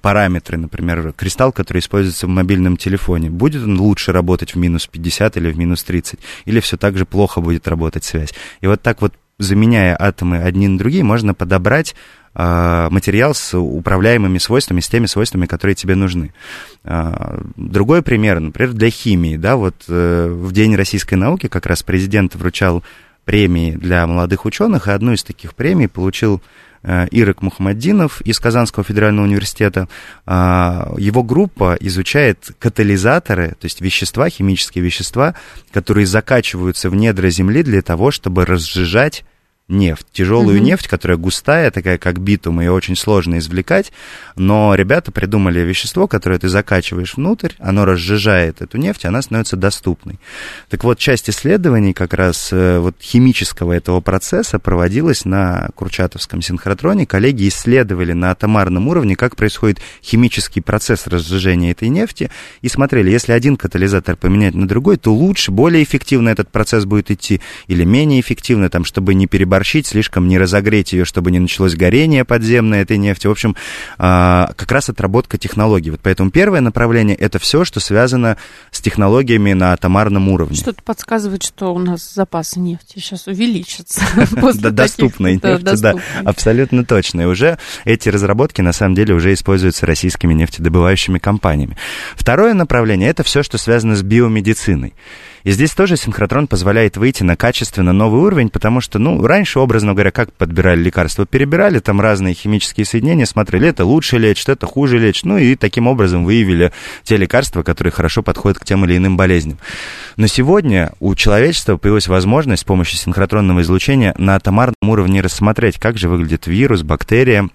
параметры, например, кристалл, который используется в мобильном телефоне, будет он лучше работать в минус 50 или в минус 30, или все так же плохо будет работать связь. И вот так вот заменяя атомы одни на другие, можно подобрать а, материал с управляемыми свойствами, с теми свойствами, которые тебе нужны. А, другой пример, например, для химии. Да, вот э, в День российской науки как раз президент вручал премии для молодых ученых, и одну из таких премий получил э, Ирок Мухаммаддинов из Казанского федерального университета. А, его группа изучает катализаторы, то есть вещества, химические вещества, которые закачиваются в недра Земли для того, чтобы разжижать нефть, тяжелую угу. нефть, которая густая, такая как битум, ее очень сложно извлекать, но ребята придумали вещество, которое ты закачиваешь внутрь, оно разжижает эту нефть, она становится доступной. Так вот, часть исследований как раз э, вот химического этого процесса проводилась на Курчатовском синхротроне. Коллеги исследовали на атомарном уровне, как происходит химический процесс разжижения этой нефти, и смотрели, если один катализатор поменять на другой, то лучше, более эффективно этот процесс будет идти, или менее эффективно, там, чтобы не переборщить переборщить, слишком не разогреть ее, чтобы не началось горение подземное этой нефти. В общем, а, как раз отработка технологий. Вот поэтому первое направление это все, что связано с технологиями на атомарном уровне. Что-то подсказывает, что у нас запасы нефти сейчас увеличатся. <laughs> Доступной нефти, да, абсолютно точно. И уже эти разработки на самом деле уже используются российскими нефтедобывающими компаниями. Второе направление это все, что связано с биомедициной. И здесь тоже синхротрон позволяет выйти на качественно новый уровень, потому что, ну, раньше, образно говоря, как подбирали лекарства? Перебирали там разные химические соединения, смотрели, это лучше лечит, это хуже лечит, ну и таким образом выявили те лекарства, которые хорошо подходят к тем или иным болезням. Но сегодня у человечества появилась возможность с помощью синхротронного излучения на атомарном уровне рассмотреть, как же выглядит вирус, бактерия,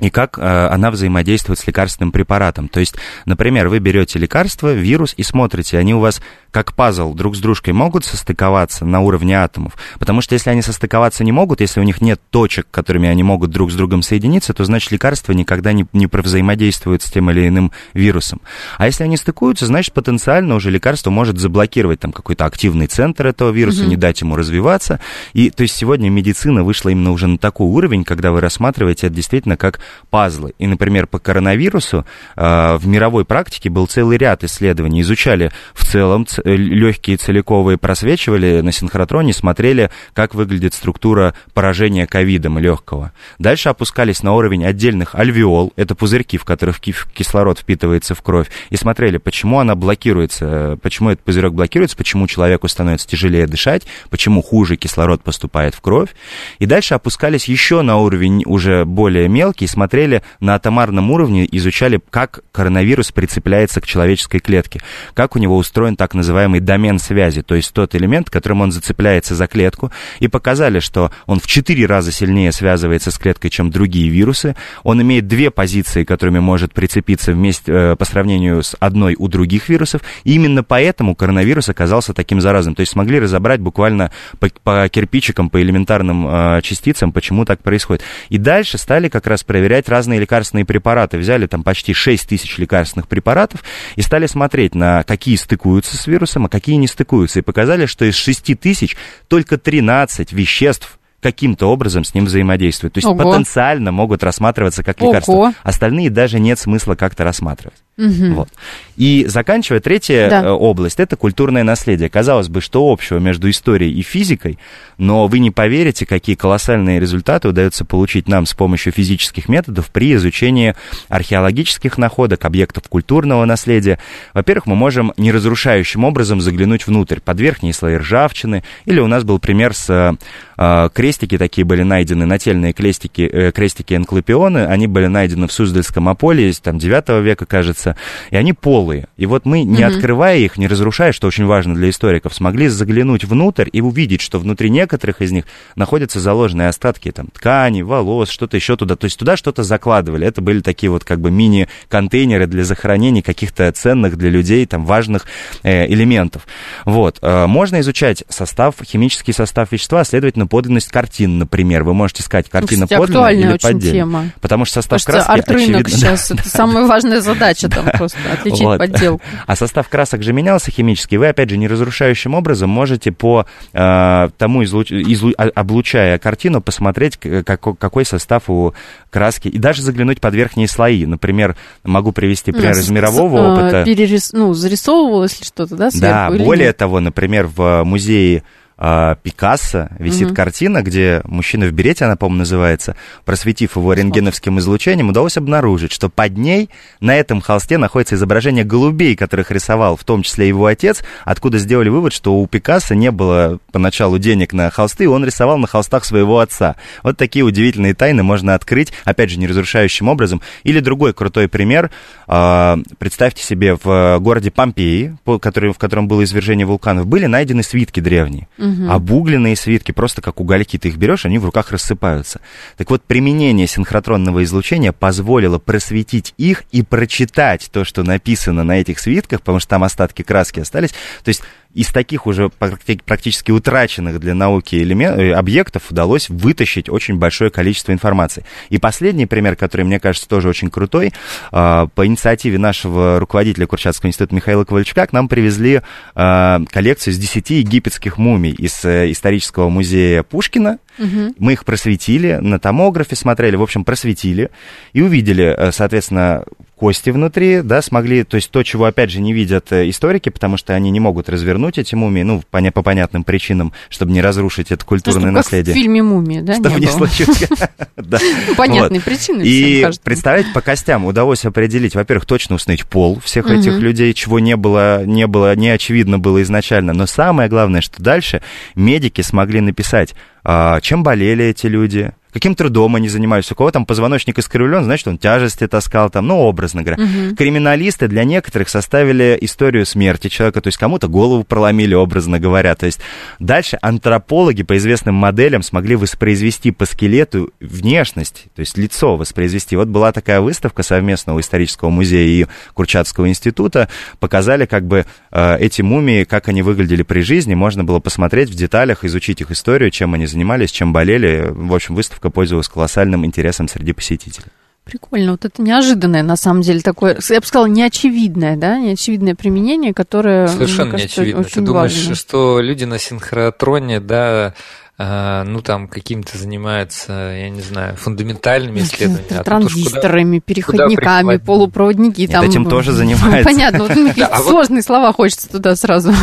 и как э, она взаимодействует с лекарственным препаратом. То есть, например, вы берете лекарство, вирус и смотрите, они у вас как пазл друг с дружкой могут состыковаться на уровне атомов. Потому что если они состыковаться не могут, если у них нет точек, которыми они могут друг с другом соединиться, то значит лекарство никогда не, не взаимодействует с тем или иным вирусом. А если они стыкуются, значит потенциально уже лекарство может заблокировать там какой-то активный центр этого вируса, угу. не дать ему развиваться. И то есть сегодня медицина вышла именно уже на такой уровень, когда вы рассматриваете это действительно как пазлы. И, например, по коронавирусу э, в мировой практике был целый ряд исследований. Изучали в целом ц- легкие целиковые, просвечивали на синхротроне, смотрели, как выглядит структура поражения ковидом легкого. Дальше опускались на уровень отдельных альвеол, это пузырьки, в которых кислород впитывается в кровь, и смотрели, почему она блокируется, почему этот пузырек блокируется, почему человеку становится тяжелее дышать, почему хуже кислород поступает в кровь. И дальше опускались еще на уровень уже более мелкий, смотрели на атомарном уровне, изучали, как коронавирус прицепляется к человеческой клетке, как у него устроен так называемый домен связи, то есть тот элемент, которым он зацепляется за клетку, и показали, что он в 4 раза сильнее связывается с клеткой, чем другие вирусы, он имеет две позиции, которыми может прицепиться вместе, э, по сравнению с одной у других вирусов, и именно поэтому коронавирус оказался таким заразным, то есть смогли разобрать буквально по, по кирпичикам, по элементарным э, частицам, почему так происходит. И дальше стали как раз проверять разные лекарственные препараты, взяли там почти 6 тысяч лекарственных препаратов и стали смотреть на какие стыкуются с вирусом, а какие не стыкуются, и показали, что из 6 тысяч только 13 веществ каким-то образом с ним взаимодействуют. То есть Ого. потенциально могут рассматриваться как лекарства. Ого. Остальные даже нет смысла как-то рассматривать. Угу. Вот. И заканчивая, третья да. Э, область – это культурное наследие. Казалось бы, что общего между историей и физикой, но вы не поверите, какие колоссальные результаты удается получить нам с помощью физических методов при изучении археологических находок, объектов культурного наследия. Во-первых, мы можем неразрушающим образом заглянуть внутрь, под верхние слои ржавчины, или у нас был пример с э, крестики, такие были найдены, нательные крестики, э, крестики энклопионы, они были найдены в Суздальском Аполе, там, 9 века, кажется, находятся, и они полые. И вот мы, не mm-hmm. открывая их, не разрушая, что очень важно для историков, смогли заглянуть внутрь и увидеть, что внутри некоторых из них находятся заложенные остатки там, ткани, волос, что-то еще туда. То есть туда что-то закладывали. Это были такие вот как бы мини-контейнеры для захоронения каких-то ценных для людей, там, важных э, элементов. Вот. Э, можно изучать состав, химический состав вещества, следовательно, подлинность картин, например. Вы можете искать картина подлинная или поддельная. Тема. Потому что состав Кажется, краски, очевидно... сейчас, это самая важная задача там <laughs> просто отличить вот. подделку. А состав красок же менялся химически. Вы, опять же, неразрушающим образом можете по э, тому, излуч... излу... А, облучая картину, посмотреть, как... какой состав у краски, и даже заглянуть под верхние слои. Например, могу привести пример из мирового а, опыта. Перерис... Ну, зарисовывалось ли что-то, да, сверху? Да, более нет? того, например, в музее Пикассо висит угу. картина, где мужчина в берете, она, по-моему, называется, просветив его рентгеновским излучением, удалось обнаружить, что под ней на этом холсте находится изображение голубей, которых рисовал в том числе его отец, откуда сделали вывод, что у Пикассо не было поначалу денег на холсты, и он рисовал на холстах своего отца. Вот такие удивительные тайны можно открыть, опять же, неразрушающим образом. Или другой крутой пример. А, представьте себе, в городе Помпеи, в котором было извержение вулканов, были найдены свитки древние угу. обугленные свитки, просто как угольки, ты их берешь, они в руках рассыпаются. Так вот, применение синхротронного излучения позволило просветить их и прочитать то, что написано на этих свитках, потому что там остатки краски остались. То есть из таких уже практически утраченных для науки элемент, э, объектов удалось вытащить очень большое количество информации. И последний пример, который, мне кажется, тоже очень крутой, а, по инициативе нашего руководителя Курчатского института Михаила Ковальчука к нам привезли а, коллекцию из 10 египетских мумий из э, исторического музея Пушкина. Угу. Мы их просветили, на томографе смотрели, в общем, просветили и увидели, э, соответственно, кости внутри, да, смогли, то есть то, чего, опять же, не видят э, историки, потому что они не могут развернуть эти мумии, ну, по, по понятным причинам, чтобы не разрушить это культурное ну, наследие. В фильме «Мумия», да, Чтобы не случилось. <laughs> <laughs> Ну, понятные причины, И представить по костям удалось определить, во-первых, точно установить пол всех этих людей, чего не было, не было, не очевидно было изначально, но самое главное, что дальше медики смогли написать, а, чем болели эти люди, каким трудом они занимаются, у кого там позвоночник искривлен, значит, он тяжести таскал там, ну, образно говоря. Угу. Криминалисты для некоторых составили историю смерти человека, то есть кому-то голову проломили, образно говоря. То есть дальше антропологи по известным моделям смогли воспроизвести по скелету внешность, то есть лицо воспроизвести. Вот была такая выставка совместного исторического музея и Курчатского института, показали как бы э, эти мумии, как они выглядели при жизни, можно было посмотреть в деталях, изучить их историю, чем они занимались, чем болели. В общем, выставка выставка пользовалась колоссальным интересом среди посетителей. Прикольно. Вот это неожиданное, на самом деле, такое, я бы сказала, неочевидное, да, неочевидное применение, которое, Совершенно кажется, неочевидно. Очень Ты думаешь, важно. что люди на синхротроне, да, ну, там, какими-то занимаются, я не знаю, фундаментальными исследованиями. А Транзисторами, куда, переходниками, куда полупроводники. Нет, там, этим тоже занимаются. Понятно, вот <laughs> какие-то сложные слова хочется туда сразу.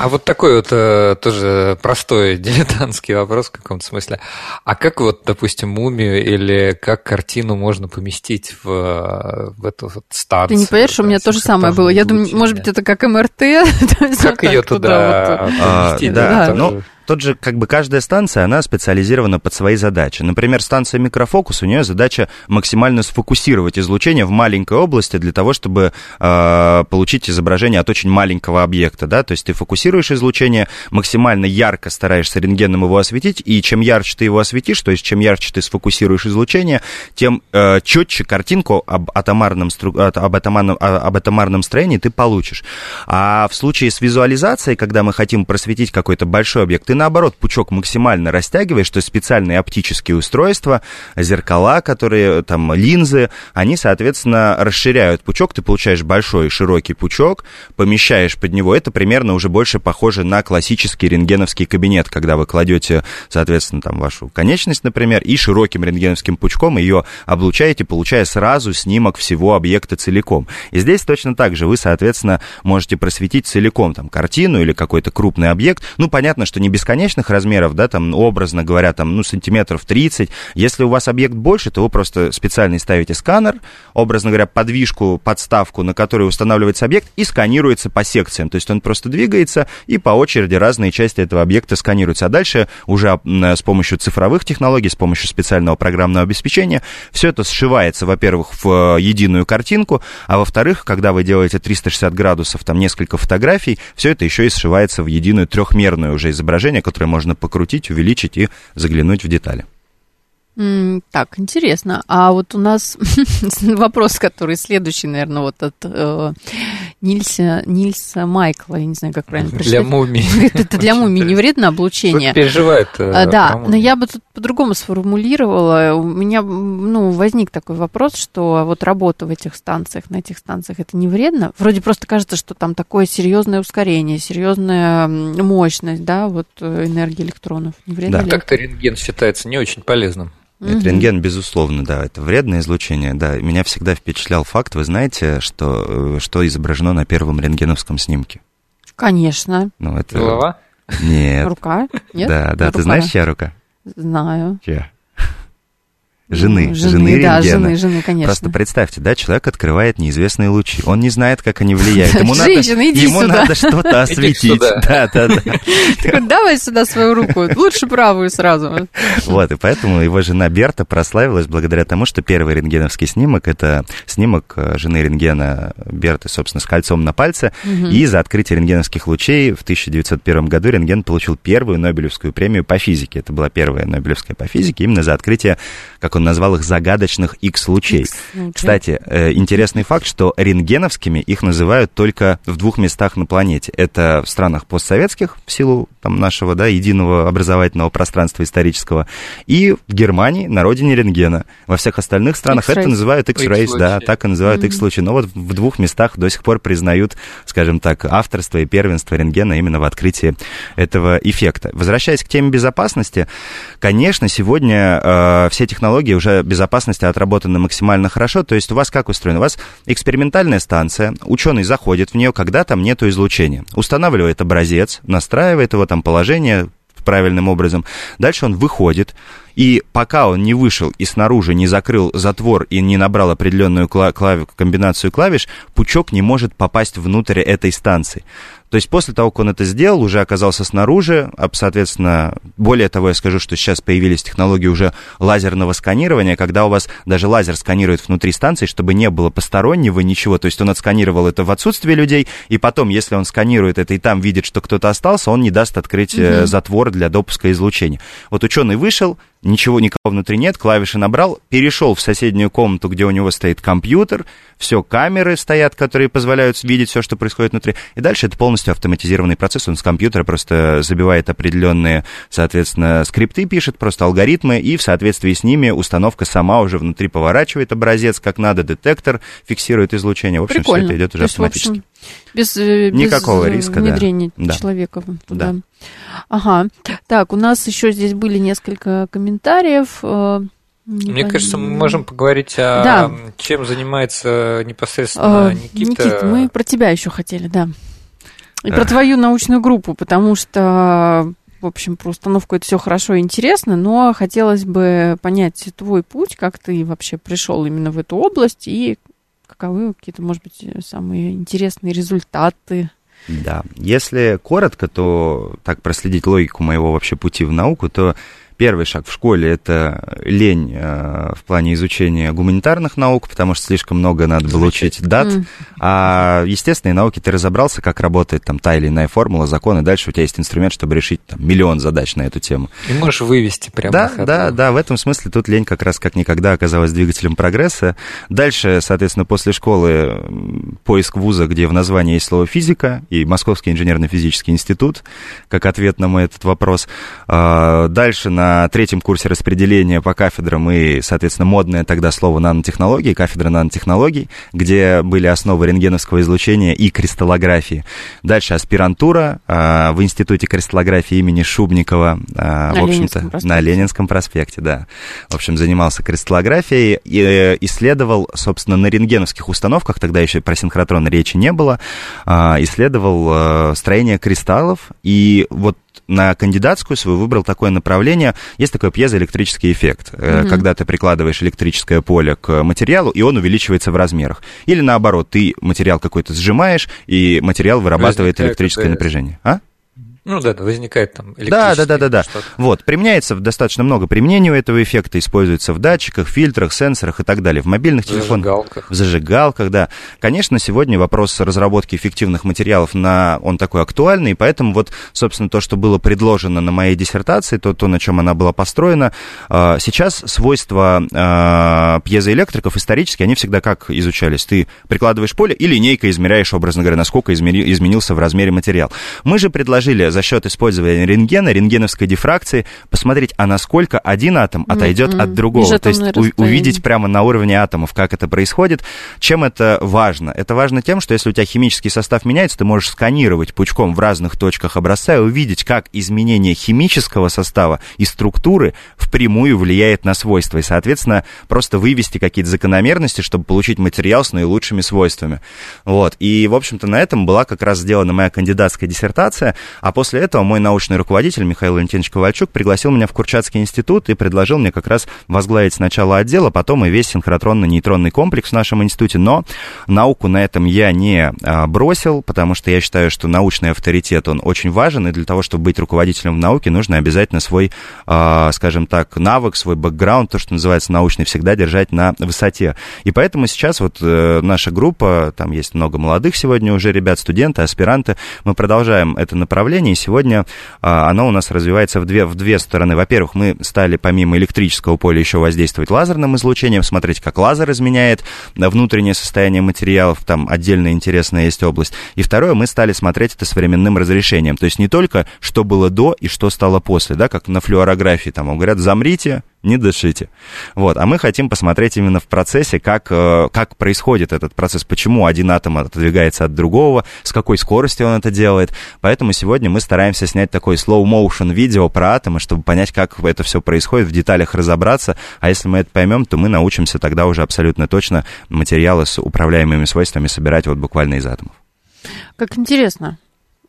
А вот такой вот э, тоже простой <laughs> дилетантский вопрос в каком-то смысле. А как вот, допустим, мумию или как картину можно поместить в, в эту вот станцию? Ты не поверишь, у меня то же самое было. Я думаю, может быть, это как МРТ? <laughs> Как ее туда поместить? Да, ну тот же, как бы каждая станция, она специализирована под свои задачи. Например, станция микрофокус, у нее задача максимально сфокусировать излучение в маленькой области для того, чтобы э, получить изображение от очень маленького объекта, да, то есть ты фокусируешь излучение, максимально ярко стараешься рентгеном его осветить, и чем ярче ты его осветишь, то есть чем ярче ты сфокусируешь излучение, тем э, четче картинку об атомарном, стру... об, атомарном, об атомарном строении ты получишь. А в случае с визуализацией, когда мы хотим просветить какой-то большой объект, наоборот пучок максимально растягиваешь, то есть специальные оптические устройства, зеркала, которые там линзы, они, соответственно, расширяют пучок, ты получаешь большой широкий пучок, помещаешь под него, это примерно уже больше похоже на классический рентгеновский кабинет, когда вы кладете, соответственно, там вашу конечность, например, и широким рентгеновским пучком ее облучаете, получая сразу снимок всего объекта целиком. И здесь точно так же вы, соответственно, можете просветить целиком там картину или какой-то крупный объект. Ну, понятно, что не без бесконечных размеров, да, там, образно говоря, там, ну, сантиметров 30. Если у вас объект больше, то вы просто специально ставите сканер, образно говоря, подвижку, подставку, на которой устанавливается объект, и сканируется по секциям. То есть он просто двигается, и по очереди разные части этого объекта сканируются. А дальше уже с помощью цифровых технологий, с помощью специального программного обеспечения, все это сшивается, во-первых, в э, единую картинку, а во-вторых, когда вы делаете 360 градусов, там несколько фотографий, все это еще и сшивается в единую трехмерную уже изображение, приложение, которое можно покрутить, увеличить и заглянуть в детали. Так, интересно. А вот у нас <laughs> вопрос, который следующий, наверное, вот от э, Нильса, Нильса Майкла, я не знаю, как правильно прочитать. Для мумии. <laughs> Это для мумии не вредно облучение. переживает. Э, а, да, но я бы тут по-другому сформулировала. У меня ну, возник такой вопрос, что вот работа в этих станциях, на этих станциях, это не вредно? Вроде просто кажется, что там такое серьезное ускорение, серьезная мощность, да, вот э, энергии электронов. Не вредно да. Как-то рентген считается не очень полезным. Это рентген, безусловно, да, это вредное излучение, да. Меня всегда впечатлял факт, вы знаете, что, э, что изображено на первом рентгеновском снимке? Конечно. Ну, это... Голова? Нет. Рука? Нет? Да, да, рука. ты знаешь, чья рука? Знаю. Чья? Жены, жены, жены да, жены, жены, конечно. Просто представьте, да, человек открывает неизвестные лучи, он не знает, как они влияют. <laughs> Ему Женщина, надо, иди ему сюда. надо что-то <laughs> осветить. Да, да, да. <laughs> Такой, давай сюда свою руку, лучше правую сразу. Вот, и поэтому его жена Берта прославилась благодаря тому, что первый рентгеновский снимок, это снимок э, жены рентгена Берты, собственно, с кольцом на пальце, и за открытие рентгеновских лучей в 1901 году рентген получил первую Нобелевскую премию по физике. Это была первая Нобелевская по физике именно за открытие, как он назвал их загадочных X-лучей. Кстати, э, интересный факт, что рентгеновскими их называют только в двух местах на планете. Это в странах постсоветских, в силу там, нашего да, единого образовательного пространства исторического, и в Германии, на родине рентгена. Во всех остальных странах это называют X-rays, да, так и называют mm-hmm. X-лучи. Но вот в двух местах до сих пор признают, скажем так, авторство и первенство рентгена именно в открытии этого эффекта. Возвращаясь к теме безопасности, конечно, сегодня э, все технологии уже безопасности отработаны максимально хорошо. То есть у вас как устроено? У вас экспериментальная станция, ученый заходит в нее, когда там нету излучения. Устанавливает образец, настраивает его там положение правильным образом. Дальше он выходит, и пока он не вышел и снаружи не закрыл затвор и не набрал определенную клави- комбинацию клавиш, пучок не может попасть внутрь этой станции. То есть после того, как он это сделал, уже оказался снаружи, соответственно, более того, я скажу, что сейчас появились технологии уже лазерного сканирования, когда у вас даже лазер сканирует внутри станции, чтобы не было постороннего ничего, то есть он отсканировал это в отсутствие людей, и потом, если он сканирует это и там видит, что кто-то остался, он не даст открыть угу. затвор для допуска излучения. Вот ученый вышел, ничего, никого внутри нет, клавиши набрал, перешел в соседнюю комнату, где у него стоит компьютер, все камеры стоят, которые позволяют видеть все, что происходит внутри, и дальше это полностью автоматизированный процесс, он с компьютера просто забивает определенные, соответственно, скрипты пишет, просто алгоритмы, и в соответствии с ними установка сама уже внутри поворачивает образец как надо, детектор фиксирует излучение, в общем, Прикольно. все это идет уже есть, автоматически. Общем, без, э, Никакого без риска, внедрения да. человека туда. Да. Ага. Так, у нас еще здесь были несколько комментариев. Э, не Мне кажется, мы можем поговорить о да. чем занимается непосредственно Никита. Никита, мы про тебя еще хотели, да. И про твою научную группу, потому что, в общем, про установку это все хорошо и интересно, но хотелось бы понять твой путь, как ты вообще пришел именно в эту область и каковы какие-то, может быть, самые интересные результаты да, если коротко, то так проследить логику моего вообще пути в науку, то Первый шаг в школе – это лень э, в плане изучения гуманитарных наук, потому что слишком много надо было учить дат. Mm. А естественные науки ты разобрался, как работает там та или иная формула, закон, и дальше у тебя есть инструмент, чтобы решить там, миллион задач на эту тему. И можешь вывести прямо Да, да, да, в этом смысле тут лень как раз как никогда оказалась двигателем прогресса. Дальше, соответственно, после школы поиск вуза, где в названии есть слово физика, и Московский инженерно-физический институт, как ответ на мой этот вопрос. А, дальше на на третьем курсе распределения по кафедрам и, соответственно, модное тогда слово нанотехнологии, кафедра нанотехнологий, где были основы рентгеновского излучения и кристаллографии. Дальше аспирантура а, в Институте кристаллографии имени Шубникова, а, на в общем-то, на Ленинском проспекте, да. В общем, занимался кристаллографией и э, исследовал, собственно, на рентгеновских установках, тогда еще про синхротрон речи не было, а, исследовал э, строение кристаллов, и вот на кандидатскую свою выбрал такое направление. Есть такой пьезоэлектрический эффект, mm-hmm. когда ты прикладываешь электрическое поле к материалу, и он увеличивается в размерах. Или наоборот, ты материал какой-то сжимаешь, и материал вырабатывает Возникает электрическое напряжение. А? Ну да, возникает там Да, да, да, да, да. Вот, применяется достаточно много применений у этого эффекта, используется в датчиках, фильтрах, сенсорах и так далее, в мобильных в телефонах. Зажигалках. В зажигалках, да. Конечно, сегодня вопрос разработки эффективных материалов, на, он такой актуальный, и поэтому вот, собственно, то, что было предложено на моей диссертации, то, то на чем она была построена, а, сейчас свойства а, пьезоэлектриков исторически, они всегда как изучались? Ты прикладываешь поле и линейкой измеряешь, образно говоря, насколько изменился в размере материал. Мы же предложили за счет использования рентгена, рентгеновской дифракции, посмотреть, а насколько один атом отойдет mm-hmm. от другого. То есть у, увидеть прямо на уровне атомов, как это происходит. Чем это важно? Это важно тем, что если у тебя химический состав меняется, ты можешь сканировать пучком в разных точках образца и увидеть, как изменение химического состава и структуры впрямую влияет на свойства. И, соответственно, просто вывести какие-то закономерности, чтобы получить материал с наилучшими свойствами. Вот. И, в общем-то, на этом была как раз сделана моя кандидатская диссертация. А после После этого мой научный руководитель Михаил Валентинович Ковальчук пригласил меня в Курчатский институт и предложил мне как раз возглавить сначала отдел, а потом и весь синхротронно-нейтронный комплекс в нашем институте. Но науку на этом я не а, бросил, потому что я считаю, что научный авторитет, он очень важен, и для того, чтобы быть руководителем в науке, нужно обязательно свой, а, скажем так, навык, свой бэкграунд, то, что называется научный, всегда держать на высоте. И поэтому сейчас вот э, наша группа, там есть много молодых сегодня уже ребят, студенты, аспиранты, мы продолжаем это направление, сегодня а, оно у нас развивается в две, в две стороны. Во-первых, мы стали помимо электрического поля еще воздействовать лазерным излучением, смотреть, как лазер изменяет внутреннее состояние материалов, там отдельно интересная есть область. И второе, мы стали смотреть это современным разрешением. То есть не только, что было до и что стало после, да, как на флюорографии, там, говорят, замрите, не дышите. Вот. А мы хотим посмотреть именно в процессе, как, э, как происходит этот процесс, почему один атом отодвигается от другого, с какой скоростью он это делает. Поэтому сегодня мы стараемся снять такой slow-motion видео про атомы, чтобы понять, как это все происходит, в деталях разобраться. А если мы это поймем, то мы научимся тогда уже абсолютно точно материалы с управляемыми свойствами собирать вот буквально из атомов. Как интересно.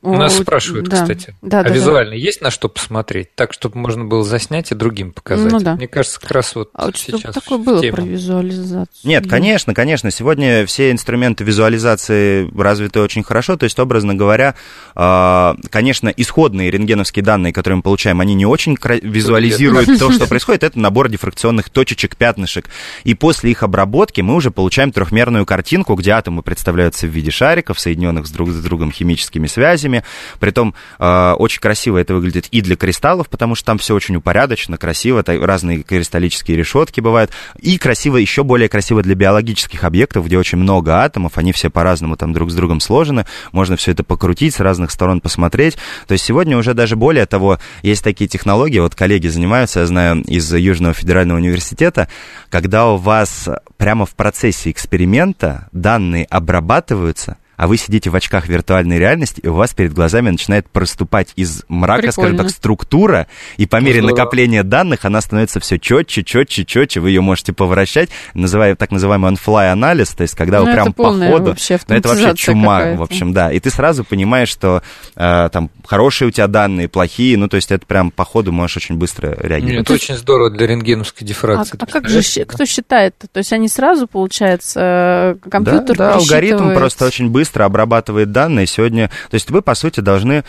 Нас спрашивают, да. кстати, да, а да, визуально да. есть на что посмотреть, так, чтобы можно было заснять и другим показать? Ну, да. Мне кажется, как раз вот а вот сейчас такое было тема. про визуализацию? Нет, конечно, конечно. Сегодня все инструменты визуализации развиты очень хорошо. То есть, образно говоря, а, конечно, исходные рентгеновские данные, которые мы получаем, они не очень визуализируют то, что <laughs> происходит. Это набор дифракционных точечек, пятнышек. И после их обработки мы уже получаем трехмерную картинку, где атомы представляются в виде шариков, соединенных с друг с другом химическими связями связями. Притом э, очень красиво это выглядит и для кристаллов, потому что там все очень упорядочено, красиво, разные кристаллические решетки бывают. И красиво, еще более красиво для биологических объектов, где очень много атомов, они все по-разному там друг с другом сложены. Можно все это покрутить, с разных сторон посмотреть. То есть сегодня уже даже более того, есть такие технологии, вот коллеги занимаются, я знаю, из Южного федерального университета, когда у вас прямо в процессе эксперимента данные обрабатываются, а вы сидите в очках виртуальной реальности, и у вас перед глазами начинает проступать из мрака, Прикольно. скажем так, структура, и по мере Здорово. накопления данных она становится все четче, четче, четче, вы ее можете поворачать, называя так называемый on-fly анализ, то есть когда ну, вы прям по ходу, ну, это вообще чума, в общем, да, и ты сразу понимаешь, что э, там хорошие у тебя данные, плохие, ну, то есть это прям по ходу можешь очень быстро реагировать. Это очень здорово для рентгеновской дифракции. А, а как же, кто считает? То есть они сразу, получается, компьютер Да, да алгоритм просто очень быстро обрабатывает данные. Сегодня, то есть вы, по сути, должны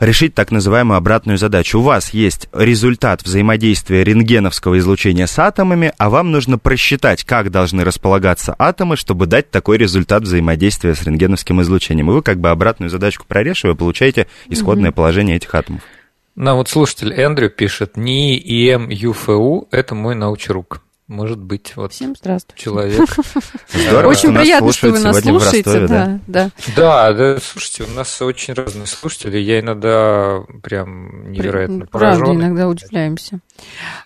решить так называемую обратную задачу. У вас есть результат взаимодействия рентгеновского излучения с атомами, а вам нужно просчитать, как должны располагаться атомы, чтобы дать такой результат взаимодействия с рентгеновским излучением. И вы как бы обратную задачку прорешивая, получаете исходное mm-hmm. положение этих атомов. Ну вот слушатель Эндрю пишет, НИИ ИМ ЮФУ – это мой научрук. Может быть, вот Всем здравствуйте. человек. <laughs> Здорово, очень приятно, что вы нас слушаете. Да, да. да, да, слушайте, у нас очень разные слушатели. Я иногда прям невероятно поражен. Правда, иногда удивляемся.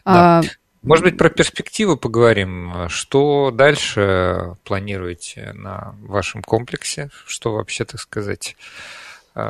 Да. А... Может быть, про перспективу поговорим. Что дальше планируете на вашем комплексе? Что вообще, так сказать,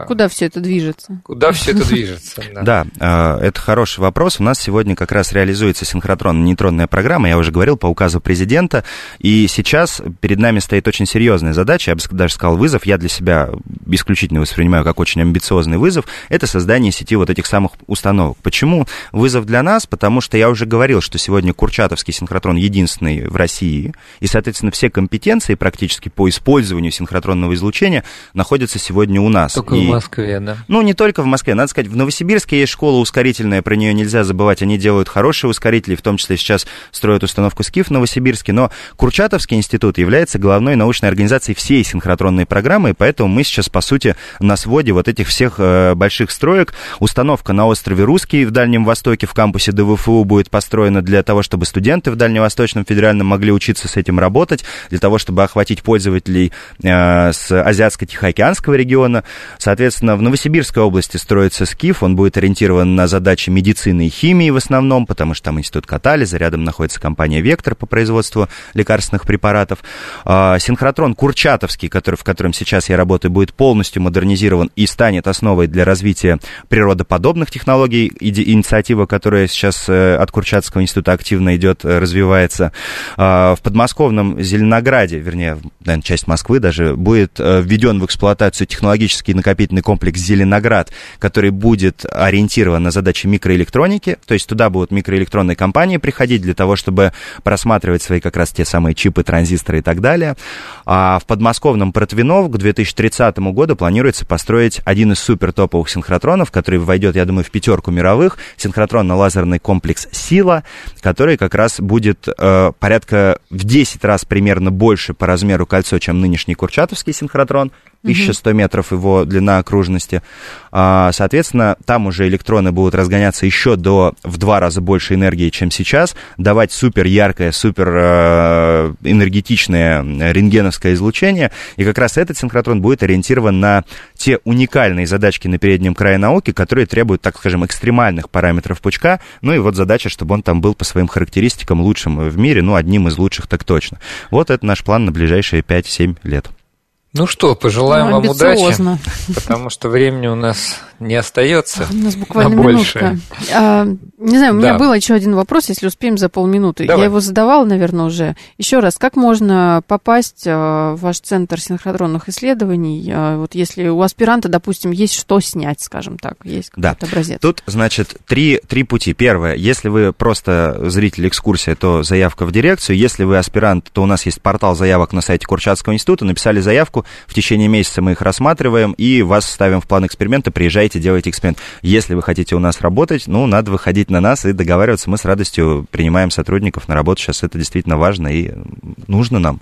Куда все это движется? Куда все это движется? <laughs> Да. да, а, это хороший вопрос. У нас сегодня как раз реализуется синхротронно-нейтронная программа, я уже говорил, по указу президента. И сейчас перед нами стоит очень серьезная задача, я бы даже сказал вызов, я для себя исключительно воспринимаю как очень амбициозный вызов, это создание сети вот этих самых установок. Почему вызов для нас? Потому что я уже говорил, что сегодня Курчатовский синхротрон единственный в России, и, соответственно, все компетенции практически по использованию синхротронного излучения находятся сегодня у нас. Только и... в Москве, да? Ну, не только в Москве. Надо сказать, в Новосибирске есть школа ускорительная, про нее нельзя забывать. Они делают хорошие ускорители, в том числе сейчас строят установку СКИФ в Новосибирске. Но Курчатовский институт является главной научной организацией всей синхротронной программы, и поэтому мы сейчас, по сути, на своде вот этих всех э, больших строек. Установка на острове Русский в Дальнем Востоке в кампусе ДВФУ будет построена для того, чтобы студенты в Дальневосточном федеральном могли учиться с этим работать, для того, чтобы охватить пользователей э, с Азиатско-Тихоокеанского региона. Соответственно, в Новосибирской области строится СКИФ, он будет ориентирован на задачи медицины и химии в основном, потому что там институт катализа, рядом находится компания «Вектор» по производству лекарственных препаратов. А, синхротрон Курчатовский, который, в котором сейчас я работаю, будет полностью модернизирован и станет основой для развития природоподобных технологий. Инициатива, которая сейчас э, от Курчатовского института активно идет, э, развивается. А, в подмосковном Зеленограде, вернее, наверное, часть Москвы даже, будет э, введен в эксплуатацию технологический накопительный комплекс «Зеленоград», который будет ориентирован на задачи микроэлектроники, то есть туда будут микроэлектронные компании приходить для того, чтобы просматривать свои как раз те самые чипы, транзисторы и так далее. А в подмосковном Протвинов к 2030 году планируется построить один из супер топовых синхротронов, который войдет, я думаю, в пятерку мировых, синхротронно-лазерный комплекс «Сила», который как раз будет э, порядка в 10 раз примерно больше по размеру кольцо, чем нынешний Курчатовский синхротрон, 1100 метров его длина окружности. А, соответственно, там уже электроны будут разгоняться еще до в два раза больше энергии, чем сейчас, давать супер яркое, супер э, энергетичное рентгеновское излучение. И как раз этот синхротрон будет ориентирован на те уникальные задачки на переднем крае науки, которые требуют, так скажем, экстремальных параметров пучка. Ну и вот задача, чтобы он там был по своим характеристикам лучшим в мире, ну, одним из лучших так точно. Вот это наш план на ближайшие 5-7 лет. Ну что, пожелаем ну, вам удачи, потому что времени у нас не остается. У нас буквально минутка. А, не знаю, у меня да. был еще один вопрос, если успеем за полминуты. Давай. Я его задавала, наверное, уже. Еще раз, как можно попасть а, в ваш центр синхротронных исследований, а, вот если у аспиранта, допустим, есть что снять, скажем так, есть какой-то да. образец? Тут, значит, три, три пути. Первое, если вы просто зритель экскурсии, то заявка в дирекцию. Если вы аспирант, то у нас есть портал заявок на сайте Курчатского института, написали заявку, заявку, в течение месяца мы их рассматриваем и вас ставим в план эксперимента, приезжайте, делайте эксперимент. Если вы хотите у нас работать, ну, надо выходить на нас и договариваться. Мы с радостью принимаем сотрудников на работу. Сейчас это действительно важно и нужно нам.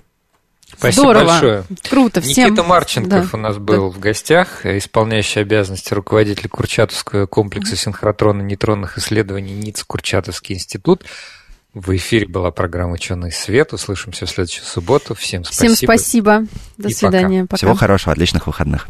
Спасибо Здорово. большое. Круто. Всем... Никита Марченков да. у нас был да. в гостях, исполняющий обязанности руководителя Курчатовского комплекса синхротронно-нейтронных исследований НИЦ Курчатовский институт. В эфире была программа «Ученый свет». Услышимся в следующую субботу. Всем спасибо. Всем спасибо. До И свидания. Пока. Пока. Всего хорошего, отличных выходных.